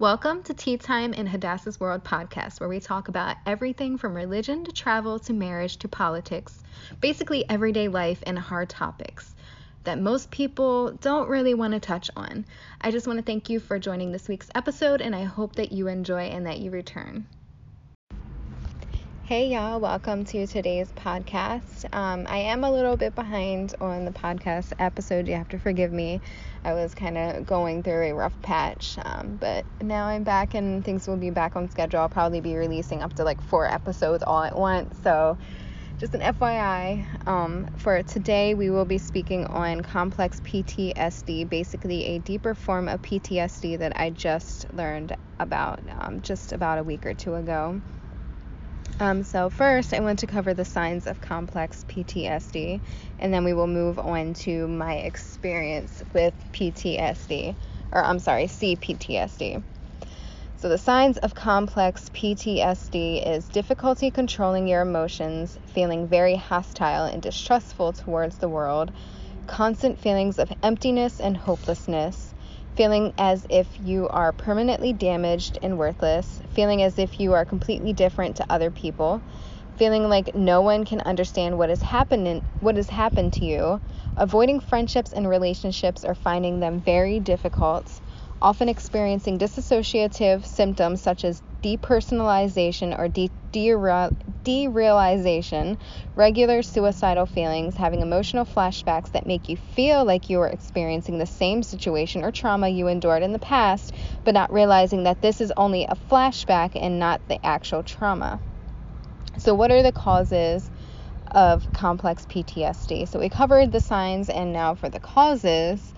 Welcome to Tea Time in Hadassah's World podcast, where we talk about everything from religion to travel to marriage to politics, basically everyday life and hard topics that most people don't really want to touch on. I just want to thank you for joining this week's episode, and I hope that you enjoy and that you return. Hey, y'all, welcome to today's podcast. Um, I am a little bit behind on the podcast episode. You have to forgive me. I was kind of going through a rough patch, um, but now I'm back and things will be back on schedule. I'll probably be releasing up to like four episodes all at once. So, just an FYI, um, for today we will be speaking on complex PTSD, basically a deeper form of PTSD that I just learned about um, just about a week or two ago. Um, so, first, I want to cover the signs of complex PTSD, and then we will move on to my experience with PTSD, or I'm sorry, CPTSD. So, the signs of complex PTSD is difficulty controlling your emotions, feeling very hostile and distrustful towards the world, constant feelings of emptiness and hopelessness, feeling as if you are permanently damaged and worthless, feeling as if you are completely different to other people, feeling like no one can understand what has happened what has happened to you, avoiding friendships and relationships or finding them very difficult, often experiencing dissociative symptoms such as depersonalization or de- derealization, regular suicidal feelings, having emotional flashbacks that make you feel like you are experiencing the same situation or trauma you endured in the past, but not realizing that this is only a flashback and not the actual trauma. So, what are the causes? Of complex PTSD. So, we covered the signs, and now for the causes.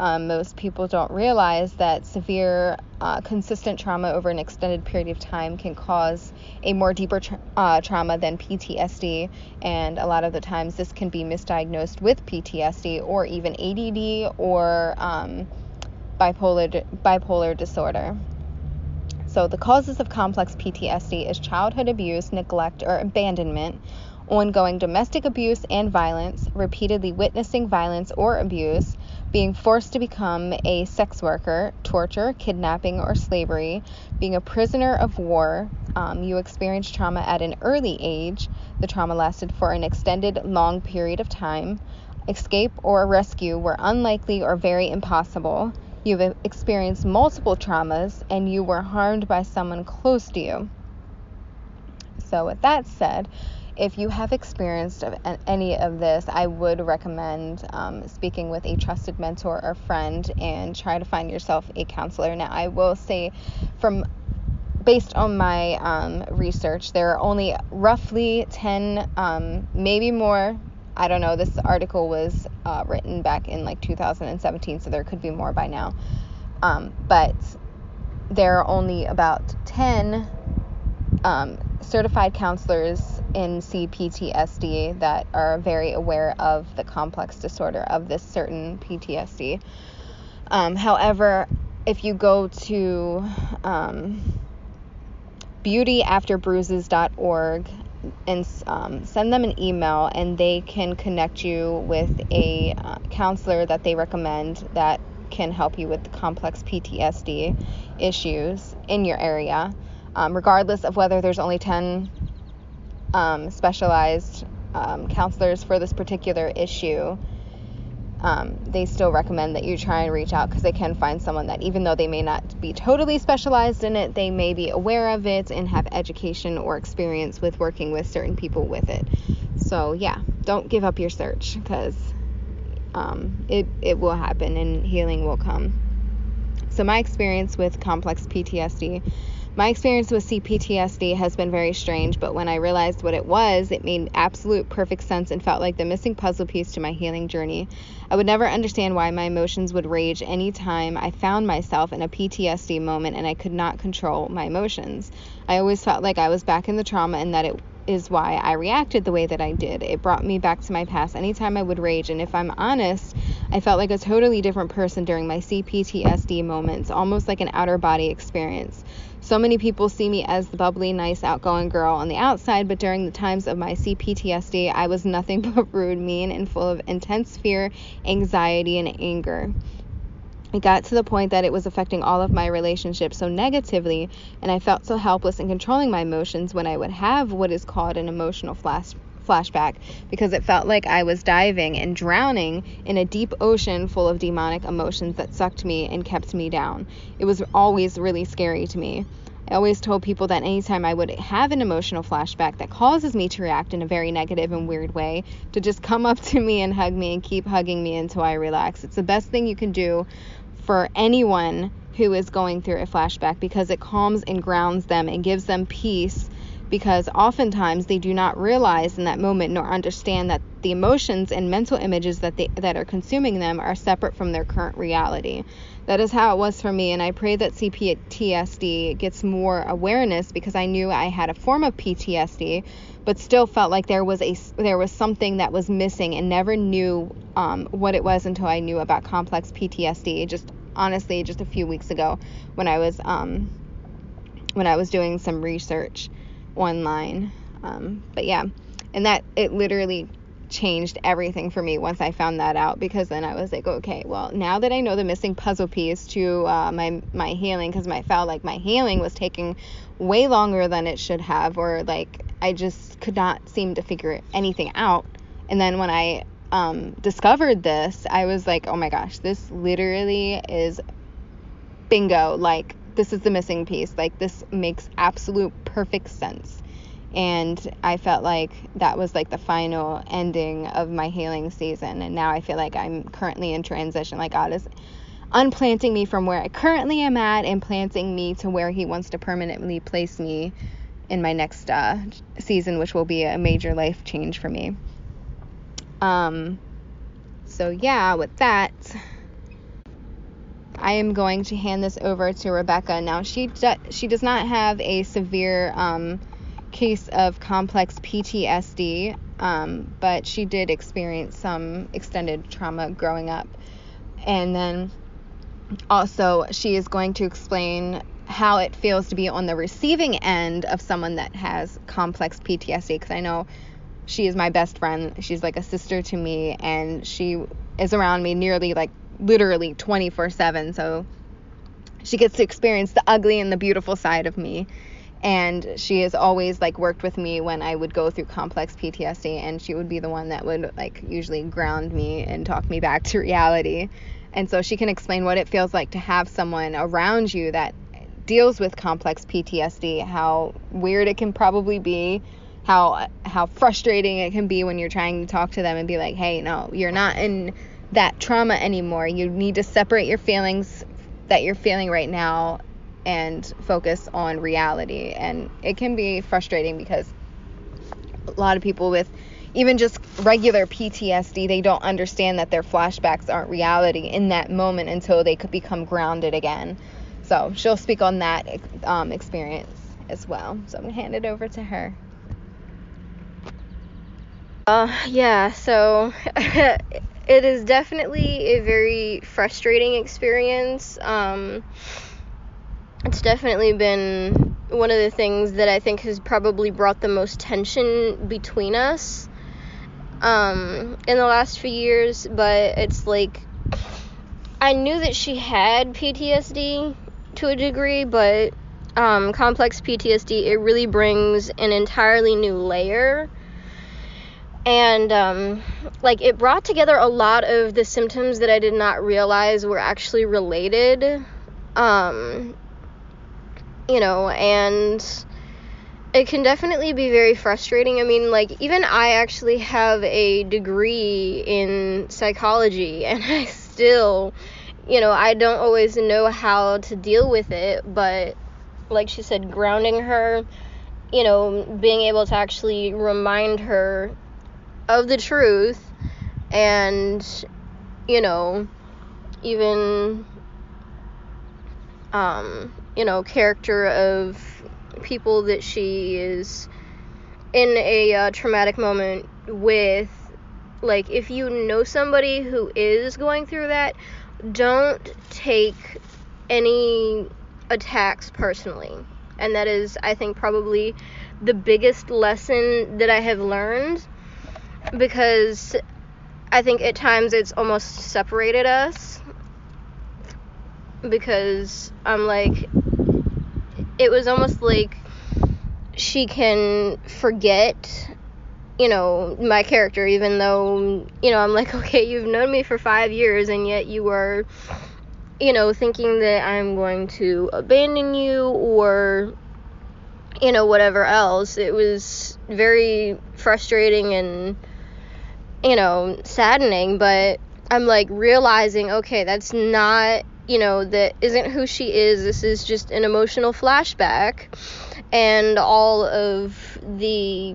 Um, most people don't realize that severe, uh, consistent trauma over an extended period of time can cause a more deeper tra- uh, trauma than PTSD, and a lot of the times this can be misdiagnosed with PTSD or even ADD or um, bipolar bipolar disorder. So the causes of complex PTSD is childhood abuse, neglect, or abandonment ongoing domestic abuse and violence, repeatedly witnessing violence or abuse, being forced to become a sex worker, torture, kidnapping, or slavery, being a prisoner of war. Um, you experienced trauma at an early age. The trauma lasted for an extended, long period of time. Escape or rescue were unlikely or very impossible. You've experienced multiple traumas and you were harmed by someone close to you. So, with that said, if you have experienced any of this, I would recommend um, speaking with a trusted mentor or friend and try to find yourself a counselor. Now, I will say, from based on my um, research, there are only roughly 10, um, maybe more. I don't know. This article was uh, written back in like 2017, so there could be more by now. Um, but there are only about 10 um, certified counselors in CPTSD that are very aware of the complex disorder of this certain PTSD. Um, however, if you go to um, beautyafterbruises.org and um, send them an email, and they can connect you with a uh, counselor that they recommend that can help you with the complex PTSD issues in your area. Um, regardless of whether there's only 10 um, specialized um, counselors for this particular issue, um, they still recommend that you try and reach out because they can find someone that, even though they may not be totally specialized in it, they may be aware of it and have education or experience with working with certain people with it. So, yeah, don't give up your search because um, it, it will happen and healing will come. So, my experience with complex PTSD my experience with CPTSD has been very strange, but when I realized what it was, it made absolute perfect sense and felt like the missing puzzle piece to my healing journey. I would never understand why my emotions would rage any time I found myself in a PTSD moment and I could not control my emotions. I always felt like I was back in the trauma and that it is why I reacted the way that I did. It brought me back to my past anytime I would rage, and if I'm honest, I felt like a totally different person during my CPTSD moments, almost like an outer body experience. So many people see me as the bubbly, nice, outgoing girl on the outside, but during the times of my CPTSD, I was nothing but rude, mean, and full of intense fear, anxiety, and anger. it got to the point that it was affecting all of my relationships so negatively, and I felt so helpless in controlling my emotions when I would have what is called an emotional flash flashback because it felt like I was diving and drowning in a deep ocean full of demonic emotions that sucked me and kept me down. It was always really scary to me. I always told people that anytime I would have an emotional flashback that causes me to react in a very negative and weird way, to just come up to me and hug me and keep hugging me until I relax. It's the best thing you can do for anyone who is going through a flashback because it calms and grounds them and gives them peace because oftentimes they do not realize in that moment nor understand that the emotions and mental images that they that are consuming them are separate from their current reality. That is how it was for me and I pray that CPTSD gets more awareness because I knew I had a form of PTSD but still felt like there was a there was something that was missing and never knew um, what it was until I knew about complex PTSD just honestly just a few weeks ago when I was um, when I was doing some research online. Um, but yeah, and that it literally changed everything for me once I found that out because then I was like, okay, well now that I know the missing puzzle piece to uh, my my healing, because I felt like my healing was taking way longer than it should have, or like I just could not seem to figure anything out. And then when I um, discovered this, I was like, oh my gosh, this literally is bingo. Like, this is the missing piece. Like, this makes absolute perfect sense. And I felt like that was like the final ending of my healing season. And now I feel like I'm currently in transition. Like, God is unplanting me from where I currently am at and planting me to where He wants to permanently place me in my next uh, season, which will be a major life change for me. Um, so, yeah, with that, I am going to hand this over to Rebecca. Now, she, do, she does not have a severe um, case of complex PTSD, um, but she did experience some extended trauma growing up. And then also, she is going to explain how it feels to be on the receiving end of someone that has complex PTSD because I know she is my best friend. She's like a sister to me, and she is around me nearly like literally 24 7. So she gets to experience the ugly and the beautiful side of me. And she has always like worked with me when I would go through complex PTSD, and she would be the one that would like usually ground me and talk me back to reality. And so she can explain what it feels like to have someone around you that deals with complex PTSD, how weird it can probably be, how how frustrating it can be when you're trying to talk to them and be like, "Hey, no, you're not in that trauma anymore. You need to separate your feelings that you're feeling right now and focus on reality." And it can be frustrating because a lot of people with even just regular PTSD, they don't understand that their flashbacks aren't reality in that moment until they could become grounded again. So she'll speak on that um, experience as well. So I'm gonna hand it over to her. Uh, yeah, so it is definitely a very frustrating experience. Um, it's definitely been one of the things that I think has probably brought the most tension between us um, in the last few years, but it's like I knew that she had PTSD to a degree, but um, complex PTSD it really brings an entirely new layer and um, like it brought together a lot of the symptoms that I did not realize were actually related. Um, you know, and it can definitely be very frustrating. I mean, like, even I actually have a degree in psychology, and I still, you know, I don't always know how to deal with it, but like she said, grounding her, you know, being able to actually remind her of the truth and you know even um you know character of people that she is in a uh, traumatic moment with like if you know somebody who is going through that don't take any attacks personally. And that is i think probably the biggest lesson that i have learned because I think at times it's almost separated us. because I'm like, it was almost like she can forget you know my character even though you know i'm like okay you've known me for five years and yet you were you know thinking that i'm going to abandon you or you know whatever else it was very frustrating and you know saddening but i'm like realizing okay that's not you know that isn't who she is. This is just an emotional flashback. And all of the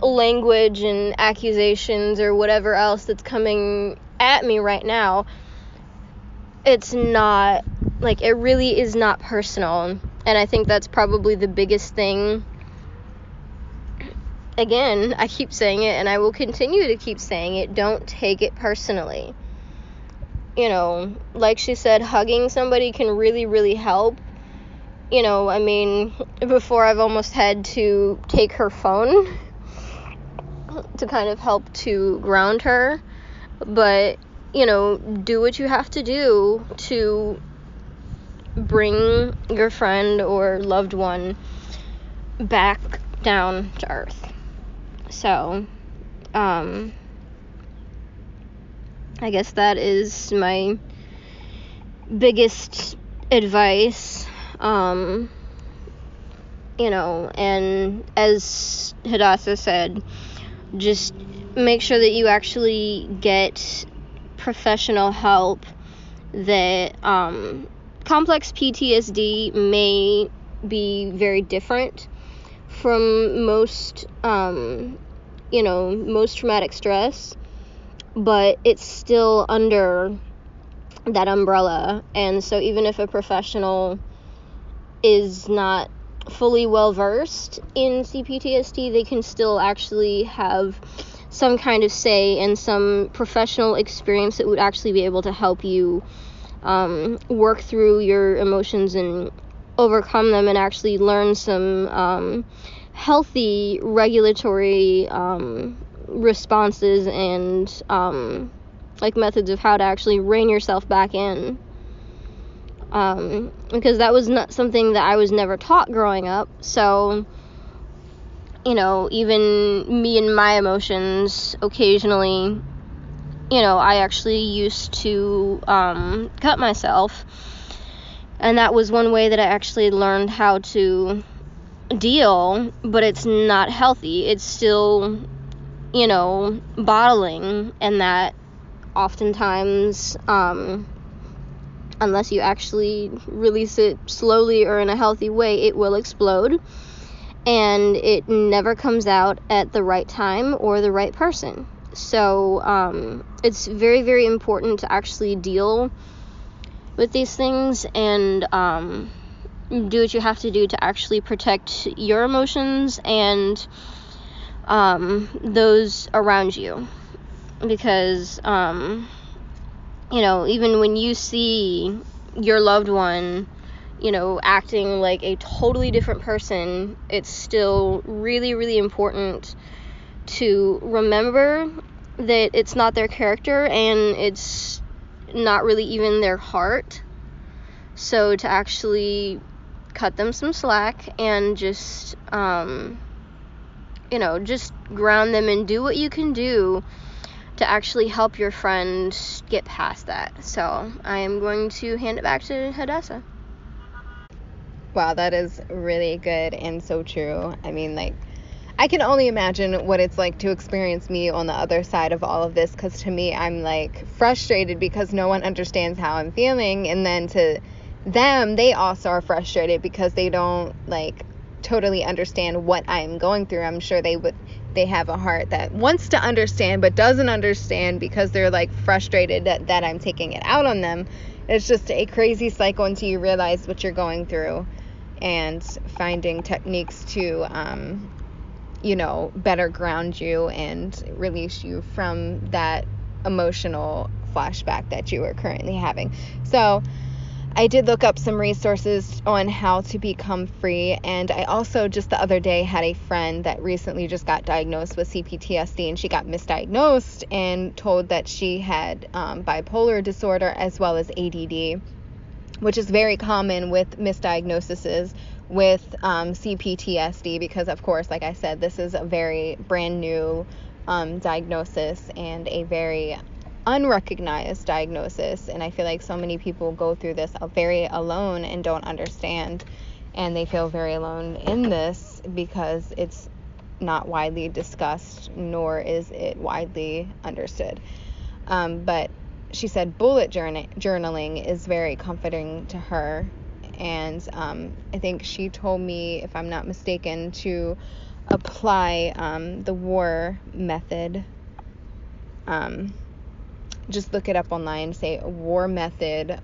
language and accusations or whatever else that's coming at me right now it's not like it really is not personal. And i think that's probably the biggest thing again i keep saying it and i will continue to keep saying it don't take it personally. You know like she said hugging somebody can really really help. You know i mean before i've almost had to take her phone to kind of help to ground her. But you know do what you have to do to bring your friend or loved one back down to earth. So, um, I guess that is my biggest advice. Um, you know, and as Hadassah said, just make sure that you actually get professional help that um, complex PTSD may be very different from most, um, you know, most traumatic stress, but it's still under that umbrella. And so, even if a professional is not fully well versed in CPTSD, they can still actually have some kind of say and some professional experience that would actually be able to help you um, work through your emotions and overcome them and actually learn some um, healthy regulatory um, responses and um, like methods of how to actually rein yourself back in. Um, because that was not something that I was never taught growing up. So, you know, even me and my emotions occasionally you know, I actually used to um, cut myself. And that was one way that I actually learned how to deal, but it's not healthy. It's still, you know, bottling, and that oftentimes, um, unless you actually release it slowly or in a healthy way, it will explode. And it never comes out at the right time or the right person. So um, it's very, very important to actually deal with these things and um, do what you have to do to actually protect your emotions and um, those around you. Because, um, you know, even when you see your loved one, you know, acting like a totally different person, it's still really, really important to remember that it's not their character and it's not really even their heart. So to actually cut them some slack and just, um, you know, just ground them and do what you can do to actually help your friend get past that. So I am going to hand it back to Hadassah. Wow, that is really good and so true. I mean, like, I can only imagine what it's like to experience me on the other side of all of this because to me, I'm like frustrated because no one understands how I'm feeling. And then to them, they also are frustrated because they don't like totally understand what I'm going through. I'm sure they would they have a heart that wants to understand but doesn't understand because they're like frustrated that, that I'm taking it out on them. It's just a crazy cycle until you realize what you're going through and finding techniques to um, you know, better ground you and release you from that emotional flashback that you are currently having. So, I did look up some resources on how to become free, and I also just the other day had a friend that recently just got diagnosed with CPTSD, and she got misdiagnosed and told that she had um, bipolar disorder as well as ADD. which is very common with misdiagnoses with um, CPTSD because, of course, like I said, this is a very brand new um, diagnosis and a very unrecognized diagnosis. And I feel like so many people go through this very alone and don't understand. And they feel very alone in this because it's not widely discussed, nor is it widely understood. Um, but she said bullet journaling is very comforting to her. And um, I think she told me, if I'm not mistaken, to apply um, the war method. Um, just look it up online, say war method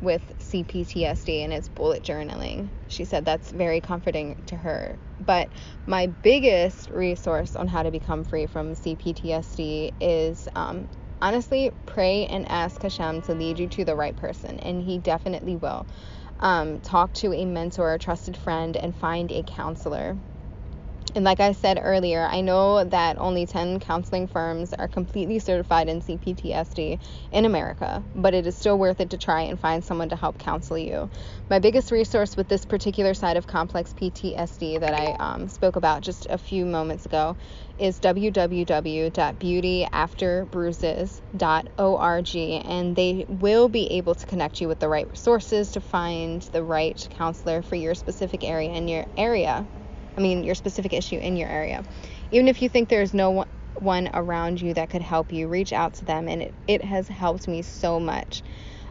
with CPTSD and it's bullet journaling. She said that's very comforting to her. But my biggest resource on how to become free from CPTSD is um, honestly pray and ask Hashem to lead you to the right person, and He definitely will. Um, talk to a mentor, a trusted friend, and find a counselor. And like I said earlier, I know that only 10 counseling firms are completely certified in CPTSD in America, but it is still worth it to try and find someone to help counsel you. My biggest resource with this particular side of complex PTSD that I um, spoke about just a few moments ago is www.beautyafterbruises.org, and they will be able to connect you with the right resources to find the right counselor for your specific area in your area. I mean, your specific issue in your area. Even if you think there's no one around you that could help you, reach out to them. And it, it has helped me so much.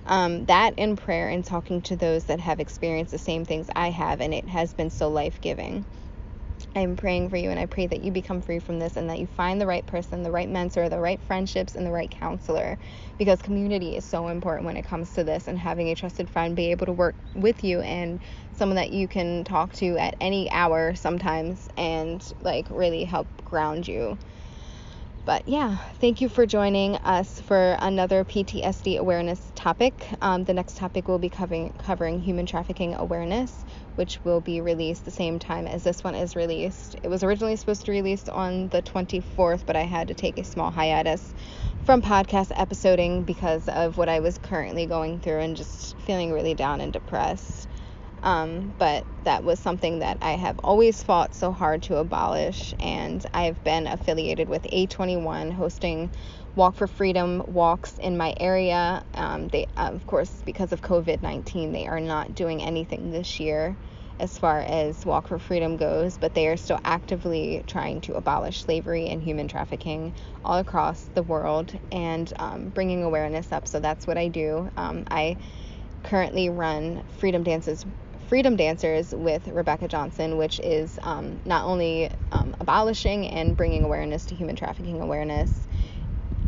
Um, that in prayer and talking to those that have experienced the same things I have, and it has been so life giving. I'm praying for you and I pray that you become free from this and that you find the right person, the right mentor, the right friendships, and the right counselor because community is so important when it comes to this and having a trusted friend be able to work with you and someone that you can talk to at any hour sometimes and like really help ground you. But yeah, thank you for joining us for another PTSD awareness topic. Um, the next topic will be covering, covering human trafficking awareness which will be released the same time as this one is released. It was originally supposed to release on the 24th, but I had to take a small hiatus from podcast episoding because of what I was currently going through and just feeling really down and depressed. Um, but that was something that I have always fought so hard to abolish, and I've been affiliated with A21 hosting Walk for Freedom walks in my area. Um, they, of course, because of COVID 19, they are not doing anything this year as far as Walk for Freedom goes, but they are still actively trying to abolish slavery and human trafficking all across the world and um, bringing awareness up. So that's what I do. Um, I currently run Freedom Dances. Freedom Dancers with Rebecca Johnson, which is um, not only um, abolishing and bringing awareness to human trafficking awareness,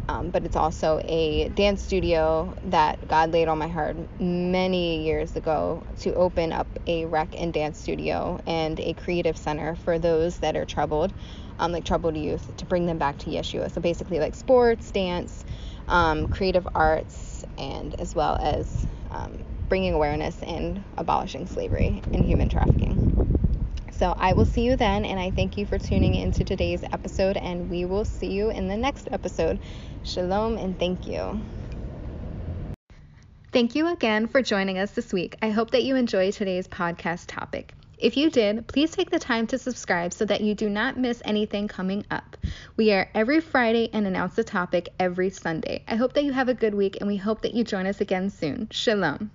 um, but it's also a dance studio that God laid on my heart many years ago to open up a rec and dance studio and a creative center for those that are troubled, um, like troubled youth, to bring them back to Yeshua. So basically, like sports, dance, um, creative arts, and as well as um, bringing awareness and abolishing slavery and human trafficking. So I will see you then, and I thank you for tuning into today's episode, and we will see you in the next episode. Shalom and thank you. Thank you again for joining us this week. I hope that you enjoyed today's podcast topic. If you did, please take the time to subscribe so that you do not miss anything coming up. We are every Friday and announce the topic every Sunday. I hope that you have a good week and we hope that you join us again soon. Shalom.